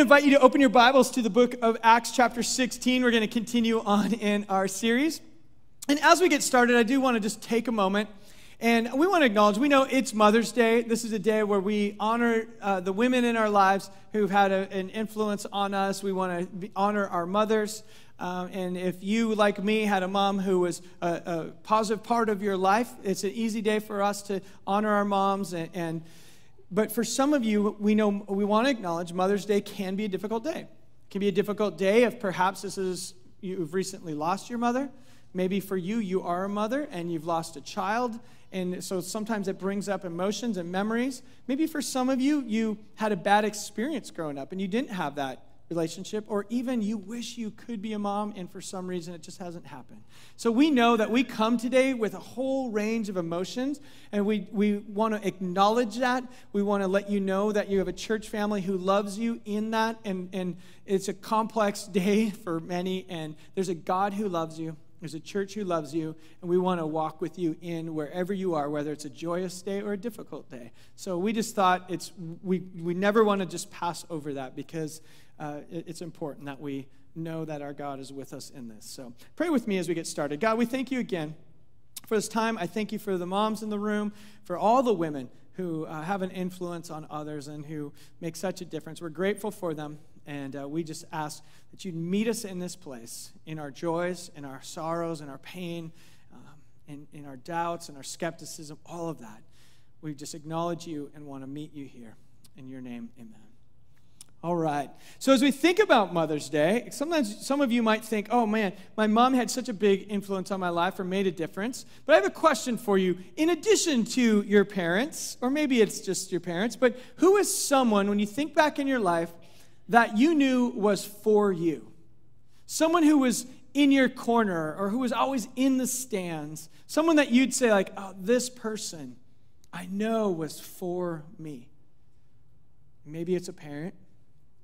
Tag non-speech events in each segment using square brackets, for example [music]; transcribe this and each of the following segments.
to invite you to open your Bibles to the book of Acts, chapter 16. We're going to continue on in our series. And as we get started, I do want to just take a moment and we want to acknowledge, we know it's Mother's Day. This is a day where we honor uh, the women in our lives who've had a, an influence on us. We want to be, honor our mothers. Um, and if you, like me, had a mom who was a, a, positive part of your life, it's an easy day for us to honor our moms. And, and but for some of you, we know we want to acknowledge Mother's Day can be a difficult day. It can be a difficult day if perhaps this is you've recently lost your mother. Maybe for you, you are a mother and you've lost a child and so sometimes it brings up emotions and memories. Maybe for some of you, you had a bad experience growing up and you didn't have that relationship, or even you wish you could be a mom and for some reason it just hasn't happened. So we know that we come today with a whole range of emotions, and we, we want to acknowledge that. We want to let you know that you have a church family who loves you in that, and, and it's a complex [laughs] day for many, and there's a God who loves you there's a church who loves you, and we want to walk with you in wherever you are, whether it's a joyous day or a difficult day. So we just thought it's we we never want to just pass over that because uh, it, it's important that we know that our God is with us in this. So pray with me as we get started. God, we thank you again for this time. I thank you for the moms in the room, for all the women who uh, have an influence on others and who make such a difference. We're grateful for them. And uh, we just ask that you'd meet us in this place, in our joys, in our sorrows, in our pain, um, in, in our doubts, and our skepticism, all of that. We just acknowledge you and want to meet you here. In your name, amen. All right. So as we think about Mother's Day, sometimes some of you might think, oh man, my mom had such a big influence on my life or made a difference. But I have a question for you. In addition to your parents, or maybe it's just your parents, but who is someone, when you think back in your life, that you knew was for you. Someone who was in your corner or who was always in the stands. Someone that you'd say, like, oh, this person I know was for me. Maybe it's a parent,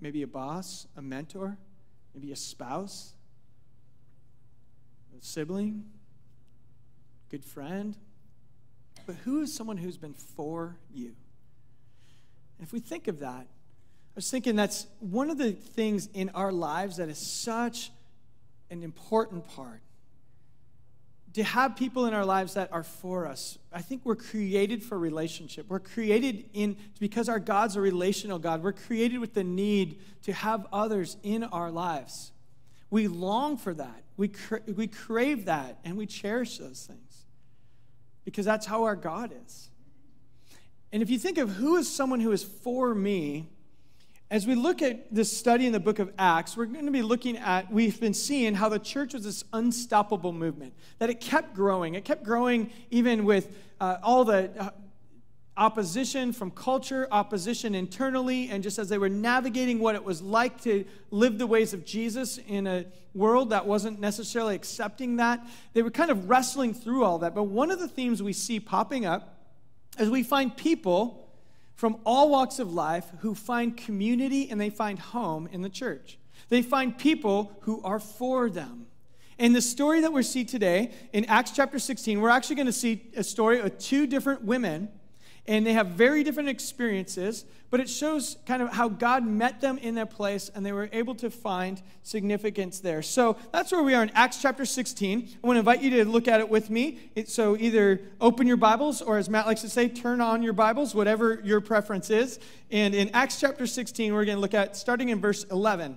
maybe a boss, a mentor, maybe a spouse, a sibling, good friend. But who is someone who's been for you? And if we think of that, I was thinking that's one of the things in our lives that is such an important part. To have people in our lives that are for us. I think we're created for relationship. We're created in, because our God's a relational God, we're created with the need to have others in our lives. We long for that. We, cra- we crave that and we cherish those things because that's how our God is. And if you think of who is someone who is for me, as we look at this study in the book of Acts, we're going to be looking at, we've been seeing how the church was this unstoppable movement, that it kept growing. It kept growing even with uh, all the uh, opposition from culture, opposition internally, and just as they were navigating what it was like to live the ways of Jesus in a world that wasn't necessarily accepting that, they were kind of wrestling through all that. But one of the themes we see popping up is we find people from all walks of life who find community and they find home in the church. They find people who are for them. In the story that we see today, in Acts chapter 16, we're actually going to see a story of two different women and they have very different experiences, but it shows kind of how God met them in their place and they were able to find significance there. So that's where we are in Acts chapter 16. I want to invite you to look at it with me. so either open your Bibles or, as Matt likes to say, turn on your Bibles, whatever your preference is. And in Acts chapter 16, we're going to look at starting in verse 11.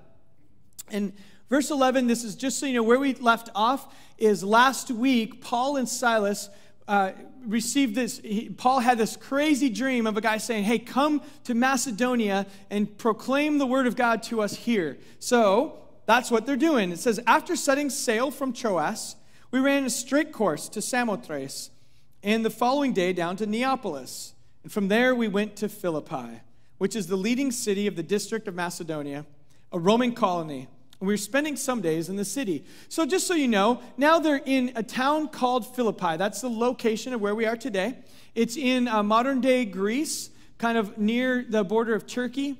And verse 11, this is just so you know where we left off, is last week, Paul and Silas uh, received this, he, Paul had this crazy dream of a guy saying, Hey, come to Macedonia and proclaim the word of God to us here. So that's what they're doing. It says, After setting sail from Troas, we ran a straight course to Samothrace, and the following day down to Neapolis. And from there we went to Philippi, which is the leading city of the district of Macedonia, a Roman colony we were spending some days in the city. So, just so you know, now they're in a town called Philippi. That's the location of where we are today. It's in uh, modern day Greece, kind of near the border of Turkey.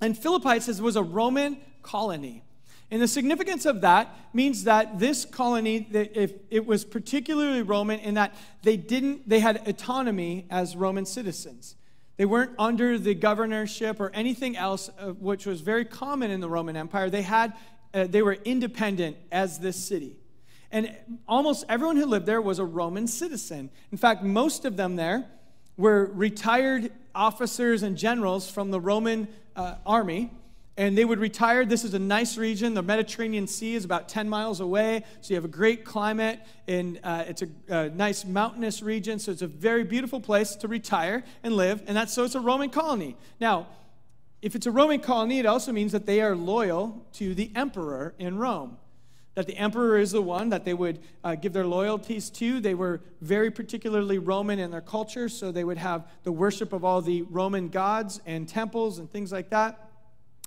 And Philippi, it says, was a Roman colony. And the significance of that means that this colony, if it was particularly Roman in that they didn't, they had autonomy as Roman citizens. They weren't under the governorship or anything else, uh, which was very common in the Roman Empire. They had, uh, they were independent as this city. And almost everyone who lived there was a Roman citizen. In fact, most of them there were retired officers and generals from the Roman uh, army. And they would retire. This is a nice region. The Mediterranean Sea is about 10 miles away. So you have a great climate, and uh, it's a, a, nice mountainous region. So it's a very beautiful place to retire and live. And that's so it's a Roman colony. Now, if it's a Roman colony, it also means that they are loyal to the emperor in Rome that the emperor is the one that they would uh, give their loyalties to. They were very particularly Roman in their culture, so they would have the worship of all the Roman gods and temples and things like that.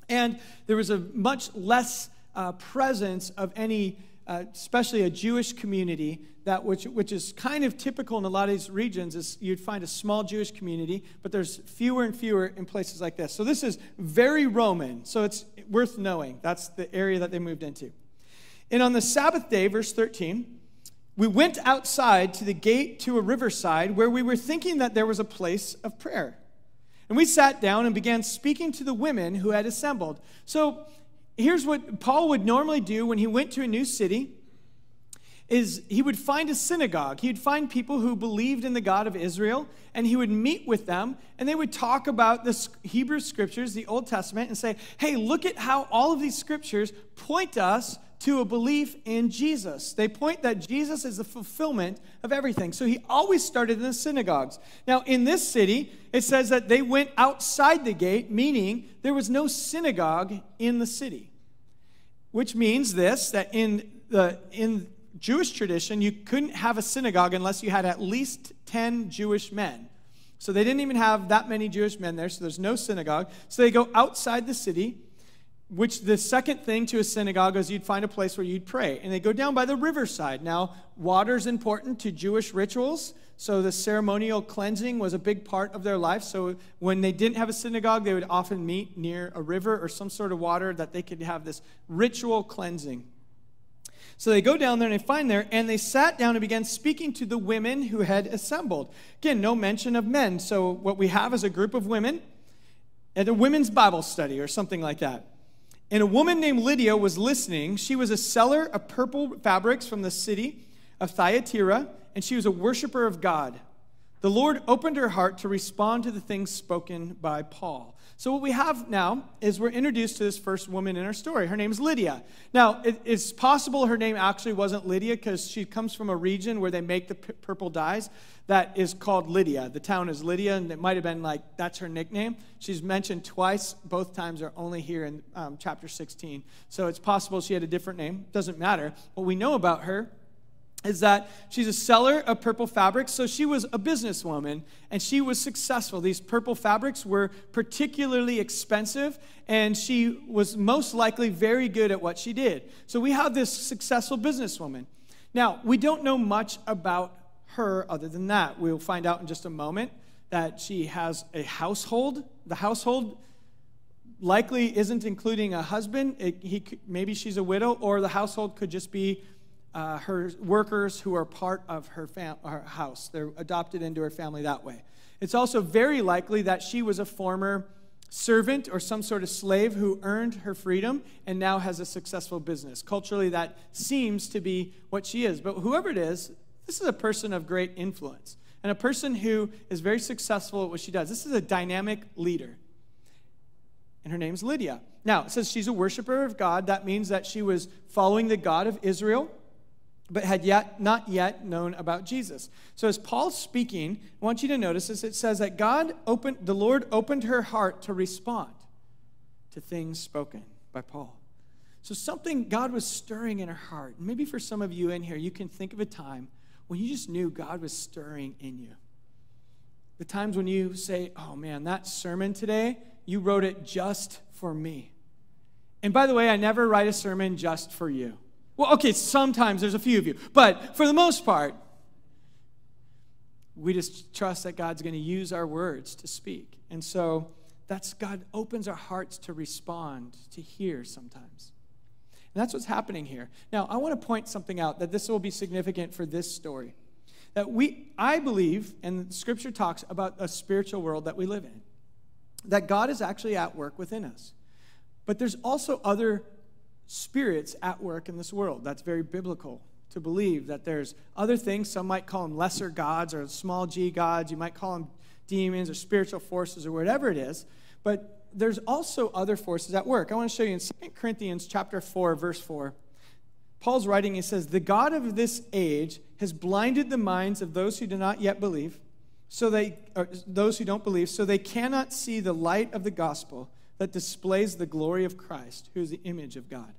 And there was a much less uh, presence of any, uh, especially a Jewish community, that which, which is kind of typical in a lot of these regions. Is you'd find a small Jewish community, but there's fewer and fewer in places like this. So this is very Roman. So it's worth knowing. That's the area that they moved into. And on the Sabbath day, verse 13, we went outside to the gate to a riverside where we were thinking that there was a place of prayer. And we sat down and began speaking to the women who had assembled. So here's what Paul would normally do when he went to a new city is he would find a synagogue. He'd find people who believed in the God of Israel and he would meet with them and they would talk about the Hebrew scriptures, the Old Testament and say, "Hey, look at how all of these scriptures point us to a belief in Jesus. They point that Jesus is the fulfillment of everything. So he always started in the synagogues. Now, in this city, it says that they went outside the gate, meaning there was no synagogue in the city. Which means this that in the in Jewish tradition, you couldn't have a synagogue unless you had at least 10 Jewish men. So they didn't even have that many Jewish men there, so there's no synagogue. So they go outside the city which the second thing to a synagogue is you'd find a place where you'd pray. And they go down by the riverside. Now, water's important to Jewish rituals, so the ceremonial cleansing was a big part of their life. So when they didn't have a synagogue, they would often meet near a river or some sort of water that they could have this ritual cleansing. So they go down there and they find there, and they sat down and began speaking to the women who had assembled. Again, no mention of men. So what we have is a group of women at a women's Bible study or something like that. And a woman named Lydia was listening. She was a seller of purple fabrics from the city of Thyatira, and she was a worshiper of God. The Lord opened her heart to respond to the things spoken by Paul. So, what we have now is we're introduced to this first woman in our story. Her name is Lydia. Now, it, it's possible her name actually wasn't Lydia because she comes from a region where they make the purple dyes that is called Lydia. The town is Lydia, and it might have been like that's her nickname. She's mentioned twice. Both times are only here in um, chapter 16. So, it's possible she had a different name. Doesn't matter. What we know about her is that she's a seller of purple fabrics. So she was a businesswoman and she was successful. These purple fabrics were particularly expensive and she was most likely very good at what she did. So we have this successful businesswoman. Now, we don't know much about her other than that. We'll find out in just a moment that she has a household. The household likely isn't including a husband. It, he, maybe she's a widow, or the household could just be uh, her workers who are part of her, fam- her house. They're adopted into her family that way. It's also very likely that she was a former servant or some sort of slave who earned her freedom and now has a successful business. Culturally, that seems to be what she is. But whoever it is, this is a person of great influence and a person who is very successful at what she does. This is a dynamic leader. And her name's Lydia. Now, it says she's a worshiper of God. That means that she was following the God of Israel but had yet not yet known about Jesus. So as Paul's speaking, I want you to notice this. It says that God opened, the Lord opened her heart to respond to things spoken by Paul. So something God was stirring in her heart. Maybe for some of you in here, you can think of a time when you just knew God was stirring in you. The times when you say, oh man, that sermon today, you wrote it just for me. And by the way, I never write a sermon just for you. Well, okay, sometimes there's a few of you, but for the most part, we just trust that God's going to use our words to speak. And so that's God opens our hearts to respond, to hear sometimes. And that's what's happening here. Now, I want to point something out that this will be significant for this story. that we, I believe, and Scripture talks about a spiritual world that we live in, that God is actually at work within us. But there's also other spirits at work in this world. That's very biblical to believe that there's other things. Some might call them lesser gods or small g gods. You might call them demons or spiritual forces or whatever it is. But there's also other forces at work. I want to show you in 2 Corinthians chapter 4, verse 4. Paul's writing, he says, The God of this age has blinded the minds of those who do not yet believe, so they, those who don't believe, so they cannot see the light of the gospel that displays the glory of Christ, who is the image of God.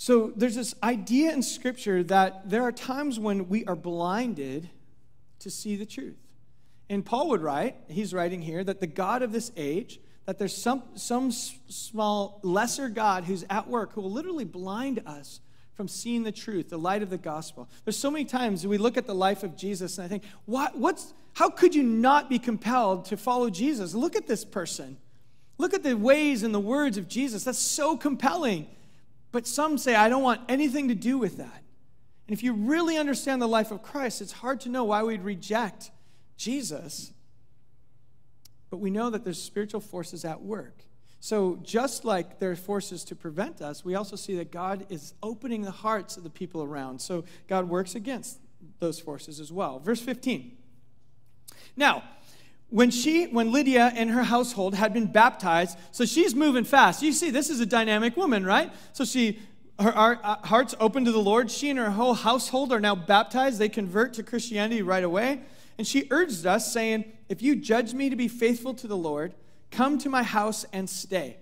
So there's this idea in Scripture that there are times when we are blinded to see the truth. And Paul would write, he's writing here, that the God of this age, that there's some, some small, lesser God who's at work who will literally blind us from seeing the truth, the light of the gospel. There's so many times we look at the life of Jesus and I think, what, what's, how could you not be compelled to follow Jesus? Look at this person. Look at the ways and the words of Jesus. That's so compelling. But some say, I don't want anything to do with that. And if you really understand the life of Christ, it's hard to know why we'd reject Jesus. But we know that there's spiritual forces at work. So, just like there are forces to prevent us, we also see that God is opening the hearts of the people around. So, God works against those forces as well. Verse 15. Now, when she when lydia and her household had been baptized so she's moving fast. You see this is a dynamic woman right? So she her, uh, hearts open to the lord. She and her whole household are now baptized. They convert to christianity right away. And she urged us saying if you judge me to be faithful to the lord come to my house and stay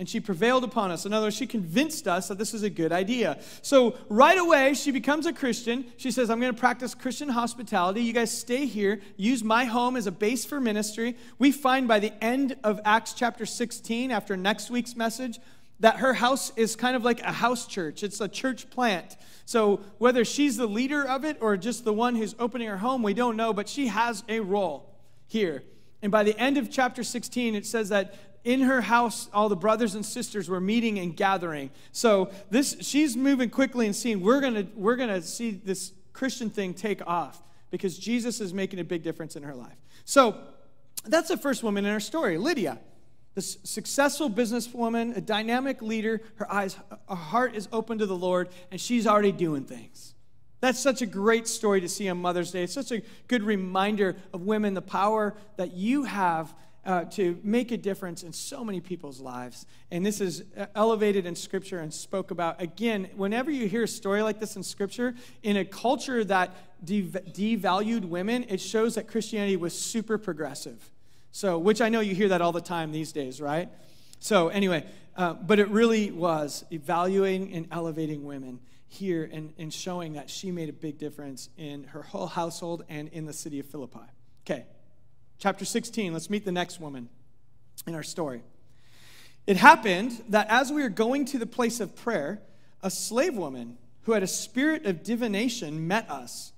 and she prevailed upon us. In other words, she convinced us that this is a good idea. So right away, she becomes a Christian. She says, I'm going to practice Christian hospitality. You guys stay here, use my home as a base for ministry. We find by the end of Acts chapter 16, after next week's message, that her house is kind of like a house church. It's a church plant. So whether she's the leader of it or just the one who's opening her home, we don't know, but she has a role here. And by the end of chapter 16, it says that in her house all the brothers and sisters were meeting and gathering. So this she's moving quickly and seeing we're gonna we're gonna see this christian thing take off because jesus is making a big difference in her life. So that's the first woman in our story lydia. This successful businesswoman a dynamic leader her eyes her heart is open to the lord and she's already doing things. That's such a great story to see on mother's day. It's such a good reminder of women the power that you have uh, to make a difference in so many people's lives. And this is uh, elevated in Scripture and spoke about. Again, whenever you hear a story like this in Scripture, in a culture that devalued women, it shows that Christianity was super progressive. So, which I know you hear that all the time these days, right? So, anyway, uh, but it really was evaluating and elevating women here and, and showing that she made a big difference in her whole household and in the city of Philippi. Okay, chapter 16. Let's meet the next woman in our story. It happened that as we were going to the place of prayer, a slave woman who had a spirit of divination met us,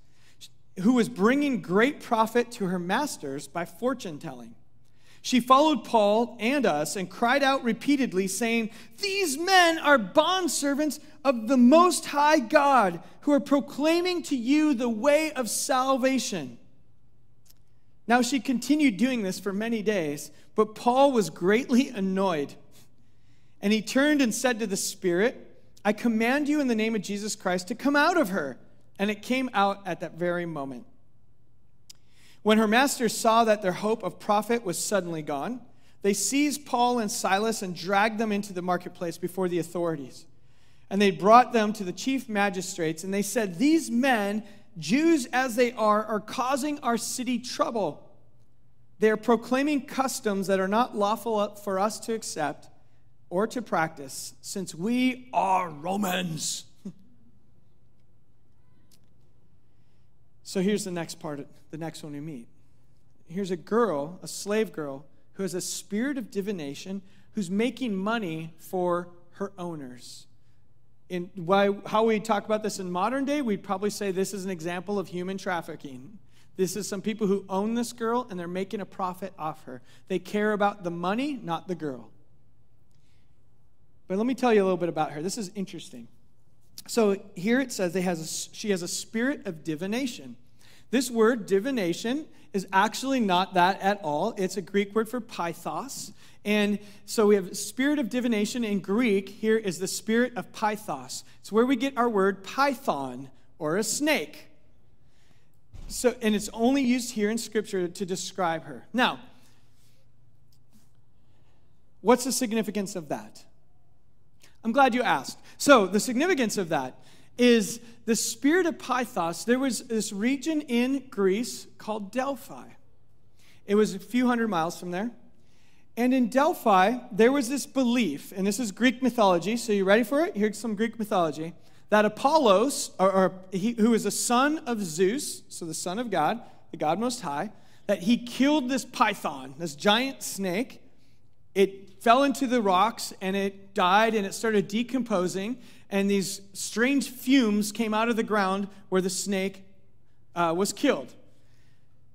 who was bringing great profit to her masters by fortune telling. She followed Paul and us and cried out repeatedly, saying, These men are bondservants of the Most High God, who are proclaiming to you the way of salvation. Now she continued doing this for many days, but Paul was greatly annoyed. And he turned and said to the Spirit, I command you in the name of Jesus Christ to come out of her. And it came out at that very moment. When her masters saw that their hope of profit was suddenly gone, they seized Paul and Silas and dragged them into the marketplace before the authorities. And they brought them to the chief magistrates, and they said, These men Jews as they are, are causing our city trouble. They are proclaiming customs that are not lawful for us to accept or to practice, since we are Romans. [laughs] so here's the next part, the next one we meet. Here's a girl, a slave girl, who has a spirit of divination, who's making money for her owners in why, how we talk about this in modern day, we'd probably say this is an example of human trafficking. This is some people who own this girl and they're making a profit off her. They care about the money, not the girl. But let me tell you a little bit about her. This is interesting. So here it says they has a, she has a spirit of divination. This word, divination, is actually not that at all. It's a Greek word for pythos. And so we have spirit of divination in Greek. Here is the spirit of pythos. It's where we get our word python or a snake. So, and it's only used here in Scripture to describe her. Now, what's the significance of that? I'm glad you asked. So, the significance of that is the spirit of Pythos. There was this region in Greece called Delphi. It was a few hundred miles from there. And in Delphi, there was this belief, and this is Greek mythology, so you ready for it? Here's some Greek mythology that Apollos, or, or he, who is a son of Zeus, so the son of God, the God Most High, that he killed this python, this giant snake. It fell into the rocks and it died and it started decomposing, and these strange fumes came out of the ground where the snake uh, was killed.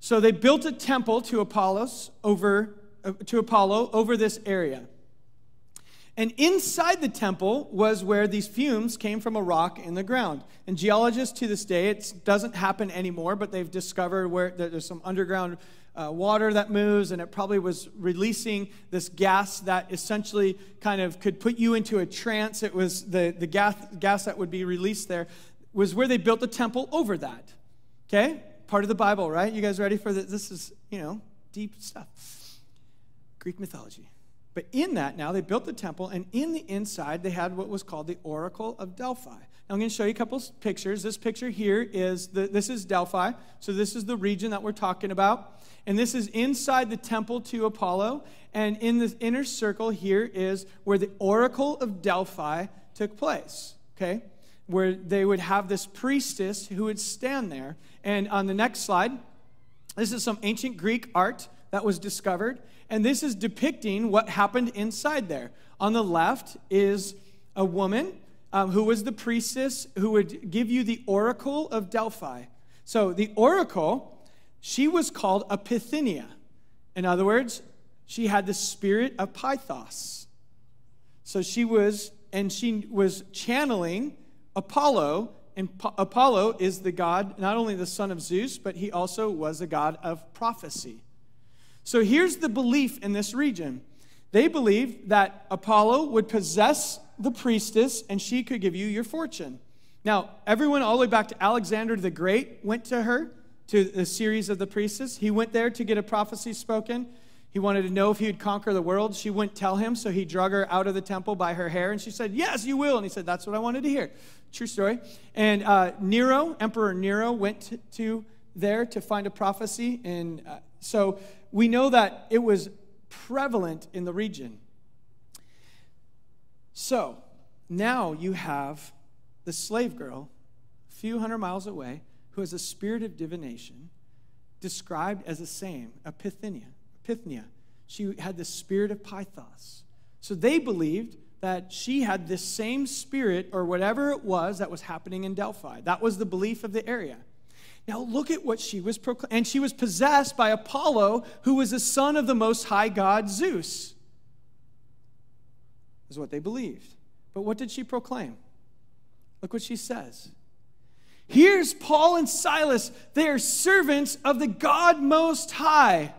So they built a temple to Apollos over uh, to Apollo over this area. And inside the temple was where these fumes came from a rock in the ground. And geologists to this day, it doesn't happen anymore, but they've discovered where there's some underground uh, water that moves, and it probably was releasing this gas that essentially kind of could put you into a trance. It was the, the gas, gas that would be released there, was where they built the temple over that. Okay? Part of the Bible, right? You guys ready for this? This is, you know, deep stuff. Greek mythology. But in that, now they built the temple, and in the inside, they had what was called the Oracle of Delphi. I'm going to show you a couple pictures. This picture here is the, this is Delphi. So this is the region that we're talking about, and this is inside the temple to Apollo. And in the inner circle here is where the Oracle of Delphi took place. Okay, where they would have this priestess who would stand there. And on the next slide, this is some ancient Greek art that was discovered. And this is depicting what happened inside there. On the left is a woman um, who was the priestess who would give you the oracle of Delphi. So the oracle, she was called a Pythinia. In other words, she had the spirit of Pythos. So she was, and she was channeling Apollo, and Apollo is the god, not only the son of Zeus, but he also was a god of prophecy. So here's the belief in this region they believed that Apollo would possess the priestess and she could give you your fortune. Now, everyone, all the way back to Alexander the Great, went to her, to the series of the priestess. He went there to get a prophecy spoken. He wanted to know if he would conquer the world. She wouldn't tell him, so he drug her out of the temple by her hair, and she said, Yes, you will. And he said, That's what I wanted to hear. True story. And uh, Nero, Emperor Nero, went to, there to find a prophecy. And uh, so we know that it was prevalent in the region. So now you have the slave girl, a few hundred miles away, who has a spirit of divination, described as the same, a Pythinia. Pythnia. She had the spirit of Pythos. So they believed that she had this same spirit or whatever it was that was happening in Delphi. That was the belief of the area. Now look at what she was proclaiming. And she was possessed by Apollo, who was the son of the most high god Zeus. Is what they believed. But what did she proclaim? Look what she says. Here's Paul and Silas. They are servants of the God Most High.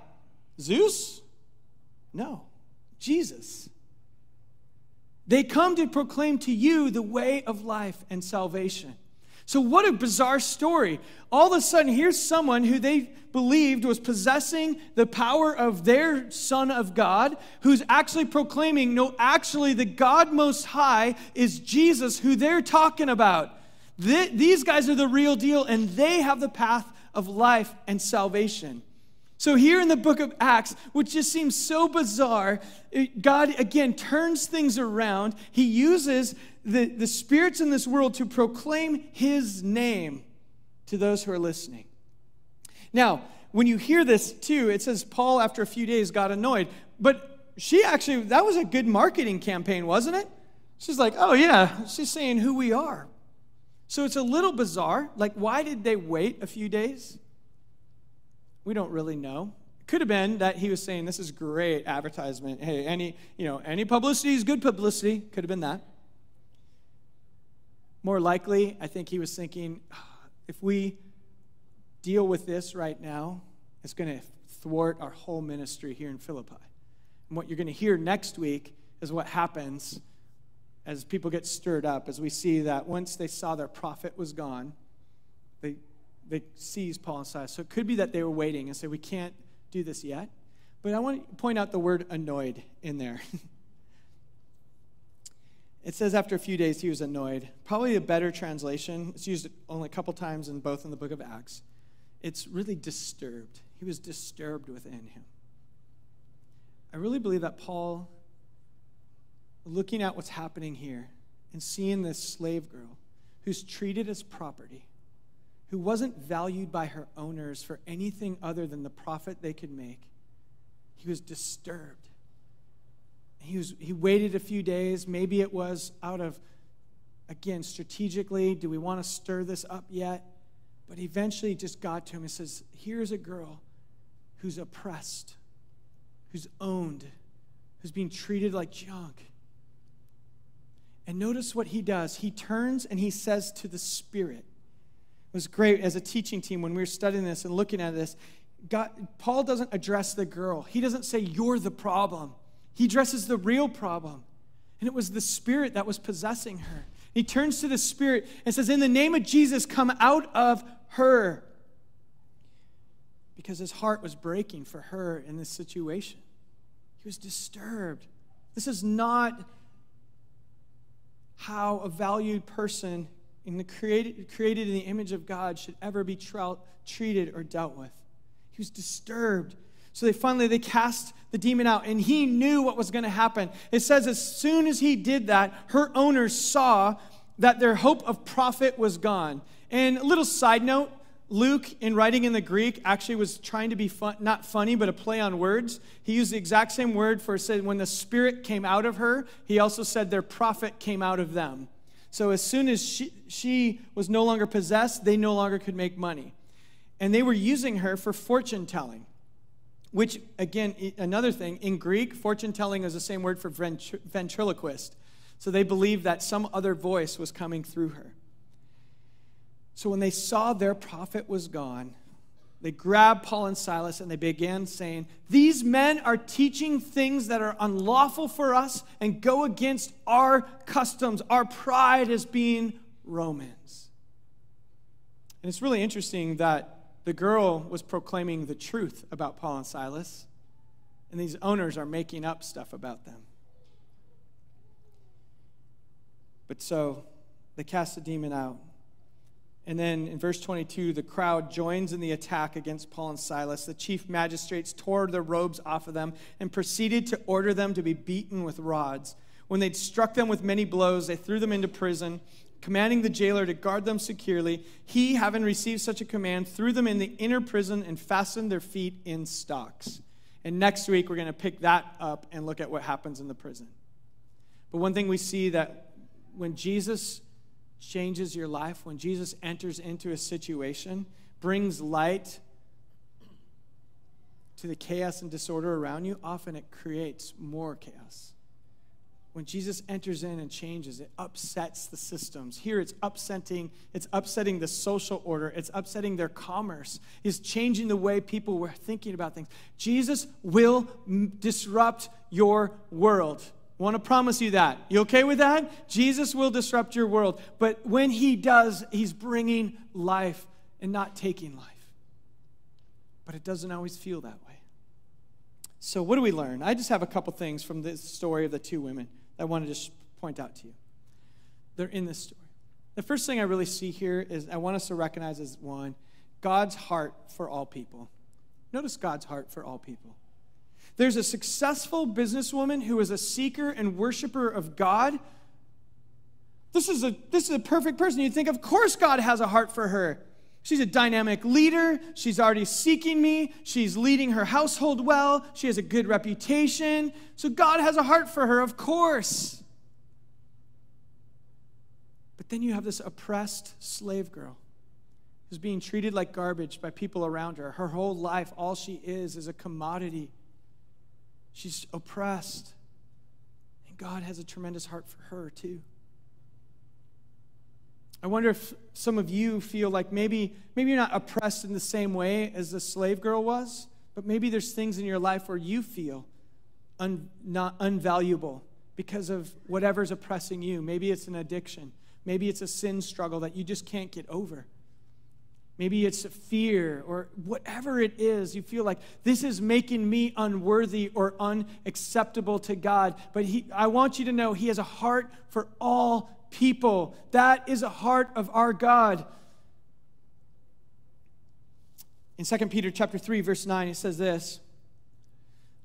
Zeus? No, Jesus. They come to proclaim to you the way of life and salvation. So, what a bizarre story. All of a sudden, here's someone who they believed was possessing the power of their Son of God, who's actually proclaiming, no, actually, the God Most High is Jesus, who they're talking about. these guys are the real deal, and they have the path of life and salvation. So, here in the book of Acts, which just seems so bizarre, God again turns things around. He uses the, the spirits in this world to proclaim his name to those who are listening. Now, when you hear this too, it says Paul, after a few days, got annoyed. But she actually, that was a good marketing campaign, wasn't it? She's like, oh, yeah, she's saying who we are. So it's a little bizarre. Like, why did they wait a few days? We don't really know. Could have been that he was saying, this is great advertisement. Hey, any, you know, any publicity is good publicity. Could have been that. More likely, I think he was thinking, ah, if we deal with this right now, it's going to thwart our whole ministry here in Philippi. And what you're going to hear next week is what happens as people get stirred up, as we see that once they saw their profit was gone, they, they seized Paul and Silas. So it could be that they were waiting and say, We can't do this yet. But I want to point out the word annoyed in there. [laughs] it says after a few days he was annoyed. Probably a better translation, it's used only a couple times in both in the book of Acts. It's really disturbed. He was disturbed within him. I really believe that Paul, looking at what's happening here and seeing this slave girl who's treated as property, who wasn't valued by her owners for anything other than the profit they could make, he was disturbed. He, was, he waited a few days. Maybe it was out of, again, strategically, do we want to stir this up yet? But eventually just got to him and says, Here's a girl who's oppressed, who's owned, who's being treated like junk. And notice what he does. He turns and he says to the Spirit. It was great as a teaching team when we were studying this and looking at this. God, Paul doesn't address the girl. He doesn't say, You're the problem. He addresses the real problem. And it was the spirit that was possessing her. He turns to the spirit and says, In the name of Jesus, come out of her. Because his heart was breaking for her in this situation. He was disturbed. This is not how a valued person in the created, created in the image of God should ever be treated or dealt with. He was disturbed. So they finally they cast the demon out and he knew what was going to happen. It says as soon as he did that, her owners saw that their hope of profit was gone. And a little side note, Luke, in writing in the Greek, actually was trying to be fun, not funny, but a play on words. He used the exact same word for said when the spirit came out of her, he also said their profit came out of them. So as soon as she, she was no longer possessed, they no longer could make money and they were using her for fortune telling. Which, again, another thing, in Greek, fortune telling is the same word for ventriloquist. So they believed that some other voice was coming through her. So when they saw their profit was gone, they grabbed Paul and Silas and they began saying, These men are teaching things that are unlawful for us and go against our customs, our pride as being Romans. And it's really interesting that the girl was proclaiming the truth about Paul and Silas, and these owners are making up stuff about them. But so they cast the demon out. And then in verse 22, the crowd joins in the attack against Paul and Silas. The chief magistrates tore their robes off of them and proceeded to order them to be beaten with rods. When they'd struck them with many blows, they threw them into prison commanding the jailer to guard them securely. He, having received such a command, threw them in the inner prison and fastened their feet in stocks. And next week, we're going to pick that up and look at what happens in the prison. But one thing we see that when Jesus changes your life, when Jesus enters into a situation, brings light to the chaos and disorder around you, often it creates more chaos when Jesus enters in and changes, it upsets the systems. Here it's upsetting, it's upsetting the social order, it's upsetting their commerce, it's changing the way people were thinking about things. Jesus will disrupt your world. I want to promise you that. You okay with that? Jesus will disrupt your world. But when he does, he's bringing life and not taking life. But it doesn't always feel that way. So, what do we learn? I just have a couple things from this story of the two women. I want to just point out to you. They're in this story. The first thing I really see here is I want us to recognize as one, God's heart for all people. Notice God's heart for all people. There's a successful businesswoman who is a seeker and worshiper of God. This is a, this is a perfect person. You'd think, of course, God has a heart for her. She's a dynamic leader. She's already seeking me. She's leading her household well. She has a good reputation. So God has a heart for her, of course. But then you have this oppressed slave girl who's being treated like garbage by people around her. Her whole life, all she is, is a commodity. She's oppressed. And God has a tremendous heart for her, too. I wonder if some of you feel like maybe, maybe you're not oppressed in the same way as the slave girl was, but maybe there's things in your life where you feel un, not unvaluable because of whatever's oppressing you. Maybe it's an addiction. Maybe it's a sin struggle that you just can't get over. Maybe it's a fear or whatever it is, you feel like this is making me unworthy or unacceptable to God. But he, I want you to know He has a heart for all people. That is a heart of our God. In 2 Peter chapter 3, verse 9, it says this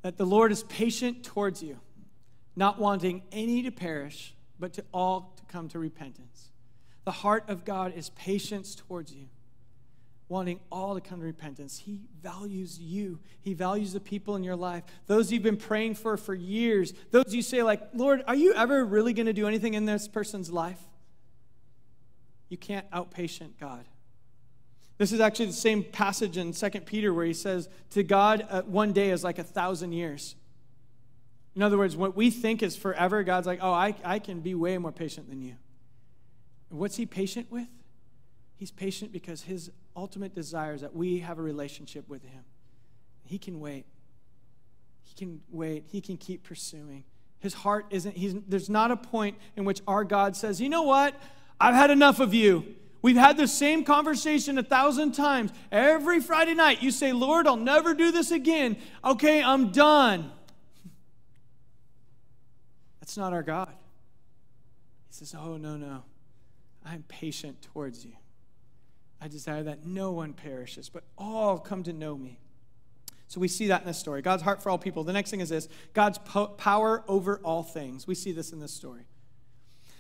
that the Lord is patient towards you, not wanting any to perish, but to all to come to repentance. The heart of God is patience towards you wanting all to come to repentance. He values you. He values the people in your life. Those you've been praying for for years. Those you say like, "Lord, are you ever really going to do anything in this person's life?" You can't outpatient God. This is actually the same passage in 2 Peter where he says, To God, uh, one day is like a thousand years. In other words, what we think is forever, God's like, Oh, I, I can be way more patient than you. What's he patient with? He's patient because his ultimate desire is that we have a relationship with him. He can wait. He can wait. He can keep pursuing. His heart isn't, he's, there's not a point in which our God says, you know what? I've had enough of you. We've had the same conversation a thousand times. Every Friday night, you say, Lord, I'll never do this again. Okay, I'm done. That's not our God. He says, Oh, no, no. I'm patient towards you. I desire that no one perishes, but all come to know me. So we see that in this story. God's heart for all people. The next thing is this God's po- power over all things. We see this in this story.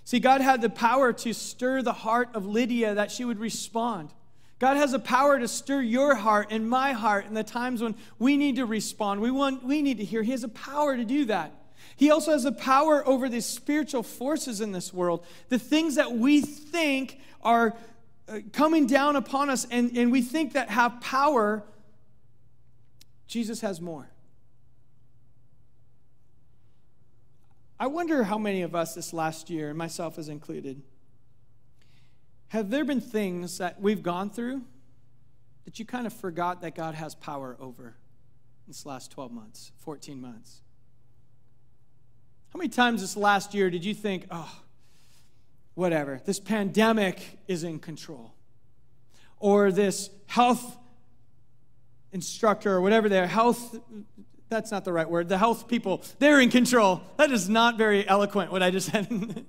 See, God had the power to stir the heart of Lydia that she would respond. God has a power to stir your heart and my heart in the times when we need to respond. We, want, we need to hear. He has a power to do that. He also has a power over these spiritual forces in this world. The things that we think are Uh, coming down upon us and, and we think that have power, Jesus has more. I wonder how many of us this last year, and myself as included, have there been things that we've gone through that you kind of forgot that God has power over this last 12 months, 14 months? How many times this last year did you think, oh, whatever, this pandemic is in control. Or this health instructor or whatever they're, health, that's not the right word, the health people, they're in control. That is not very eloquent what I just [laughs] said.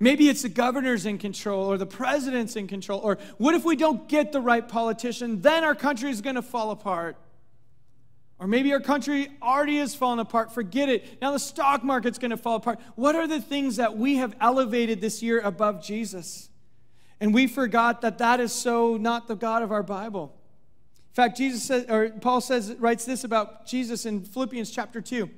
Maybe it's the governor's in control or the president's in control. Or what if we don't get the right politician? Then our country is going to fall apart. Or maybe our country already has fallen apart. Forget it. Now the stock market's going to fall apart. What are the things that we have elevated this year above Jesus? And we forgot that that is so not the God of our Bible. In fact, Jesus says, or Paul says, writes this about Jesus in Philippians chapter 2.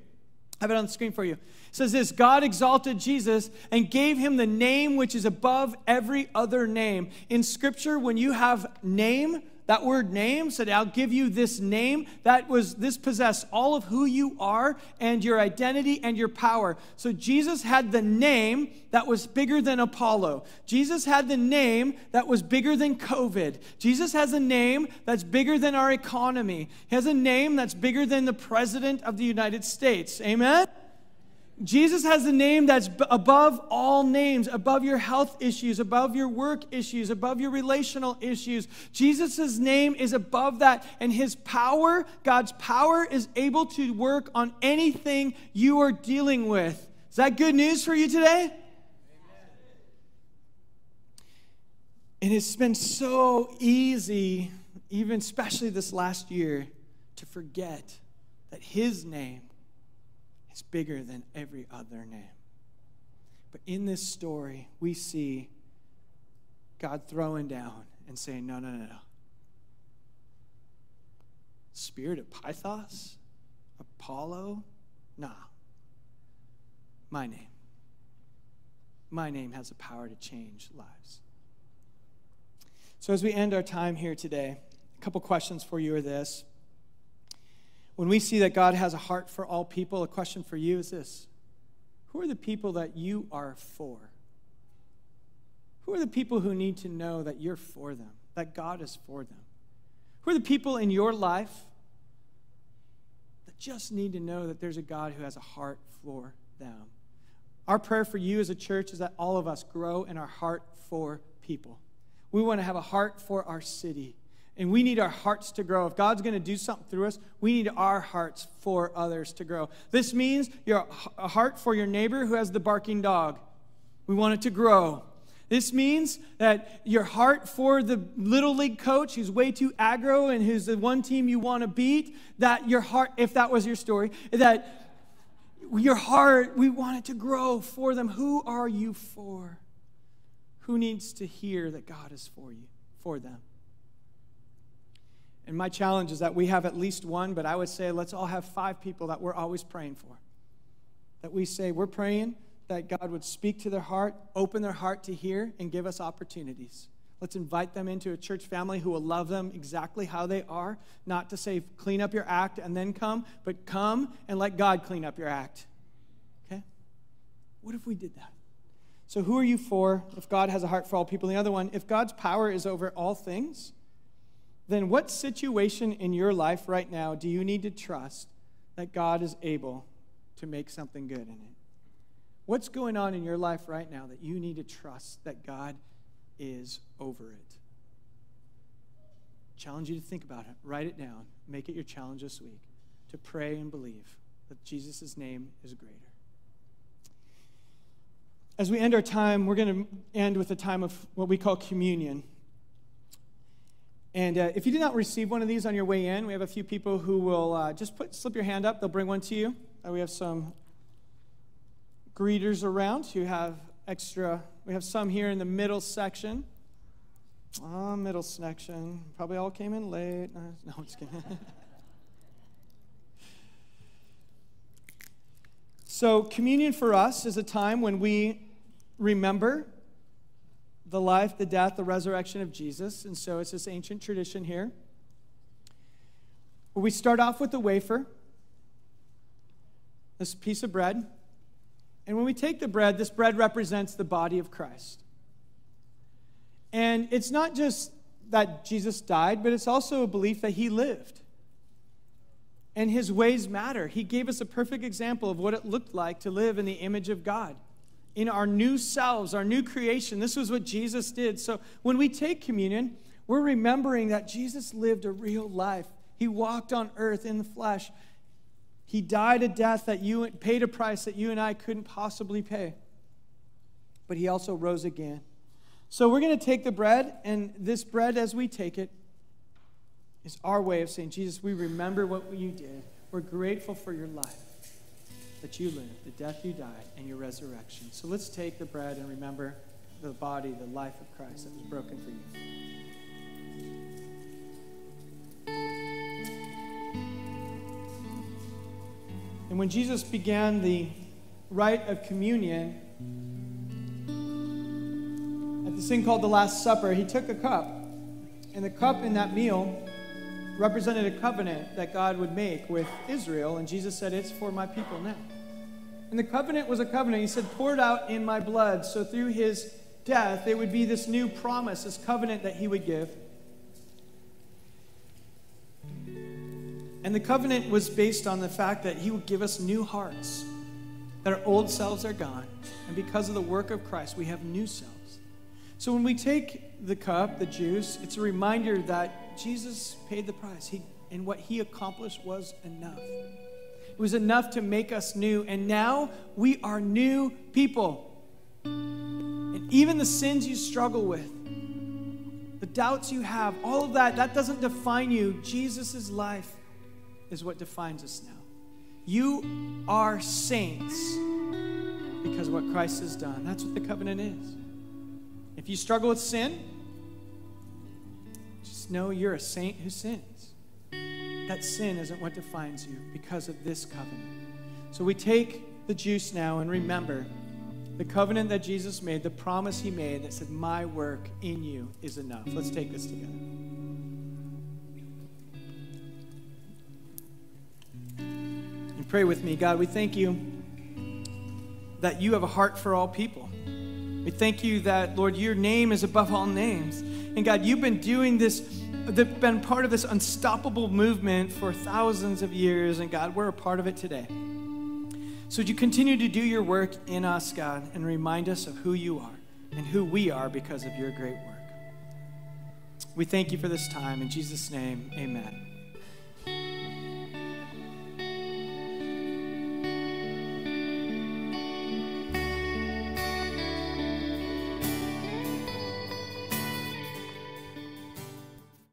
I have it on the screen for you. It says this God exalted Jesus and gave him the name which is above every other name. In scripture, when you have name, that word name said, I'll give you this name. That was, this possessed all of who you are and your identity and your power. So Jesus had the name that was bigger than Apollo. Jesus had the name that was bigger than COVID. Jesus has a name that's bigger than our economy. He has a name that's bigger than the president of the United States. Amen? Jesus has a name that's above all names, above your health issues, above your work issues, above your relational issues. Jesus' name is above that, and his power, God's power, is able to work on anything you are dealing with. Is that good news for you today? And it's been so easy, even especially this last year, to forget that his name is bigger than every other name. But in this story, we see God throwing down and saying, No, no, no, no. Spirit of Pythos? Apollo? Nah. My name. My name has the power to change lives. So, as we end our time here today, a couple questions for you are this. When we see that God has a heart for all people, a question for you is this Who are the people that you are for? Who are the people who need to know that you're for them, that God is for them? Who are the people in your life that just need to know that there's a God who has a heart for them? Our prayer for you as a church is that all of us grow in our heart for people. We want to have a heart for our city. And we need our hearts to grow. If God's going to do something through us, we need our hearts for others to grow. This means your heart for your neighbor who has the barking dog. We want it to grow. This means that your heart for the little league coach who's way too aggro and who's the one team you want to beat, that your heart, if that was your story, that your heart, we want it to grow for them. Who are you for? Who needs to hear that God is for you, for them? And my challenge is that we have at least one, but I would say let's all have five people that we're always praying for. That we say, we're praying that God would speak to their heart, open their heart to hear, and give us opportunities. Let's invite them into a church family who will love them exactly how they are, not to say, clean up your act and then come, but come and let God clean up your act. Okay? What if we did that? So, who are you for if God has a heart for all people? The other one, if God's power is over all things, then what situation in your life right now do you need to trust that God is able to make something good in it? What's going on in your life right now that you need to trust that God is over it? Challenge you to think about it. Write it down. Make it your challenge this week to pray and believe that Jesus' name is greater. As we end our time, we're going to end with a time of what we call communion. And uh, if you did not receive one of these on your way in, we have a few people who will uh, just put, slip your hand up. They'll bring one to you. Uh, we have some greeters around who have extra. We have some here in the middle section. Oh, middle section. Probably all came in late. Uh, no, I'm just kidding. [laughs] so, communion for us is a time when we remember the life, the death, the resurrection of Jesus. And so it's this ancient tradition here. We start off with the wafer, this piece of bread. And when we take the bread, this bread represents the body of Christ. And it's not just that Jesus died, but it's also a belief that he lived. And his ways matter. He gave us a perfect example of what it looked like to live in the image of God in our new selves, our new creation. This was what Jesus did. So when we take communion, we're remembering that Jesus lived a real life. He walked on earth in the flesh. He died a death that you paid a price that you and I couldn't possibly pay. But he also rose again. So we're going to take the bread, and this bread, as we take it, is our way of saying, Jesus, we remember what you did. We're grateful for your life that you lived, the death you died, and your resurrection. So let's take the bread and remember the body, the life of Christ that was broken for you. And when Jesus began the rite of communion, at this thing called the Last Supper, he took a cup. And the cup in that meal represented a covenant that God would make with Israel. And Jesus said, It's for my people now. And the covenant was a covenant. He said, poured out in my blood. So through his death, there would be this new promise, this covenant that he would give. And the covenant was based on the fact that he would give us new hearts, that our old selves are gone. And because of the work of Christ, we have new selves. So when we take the cup, the juice, it's a reminder that Jesus paid the price. He, and what he accomplished was enough. It was enough to make us new. And now we are new people. And even the sins you struggle with, the doubts you have, all of that, that doesn't define you. Jesus' life is what defines us now. You are saints because what Christ has done. That's what the covenant is. If you struggle with sin, just know you're a saint who sins that sin isn't what defines you because of this covenant. So we take the juice now and remember the covenant that Jesus made, the promise he made that said, My work in you is enough. Let's take this together. And pray with me, God. We thank you that you have a heart for all people. We thank you that, Lord, your name is above all names. And God, you've been doing this, been part of this unstoppable movement for thousands of years. And God, we're a part of it today. So would you continue to do your work in us, God, and remind us of who you are and who we are because of your great work. We thank you for this time. In Jesus' name, amen.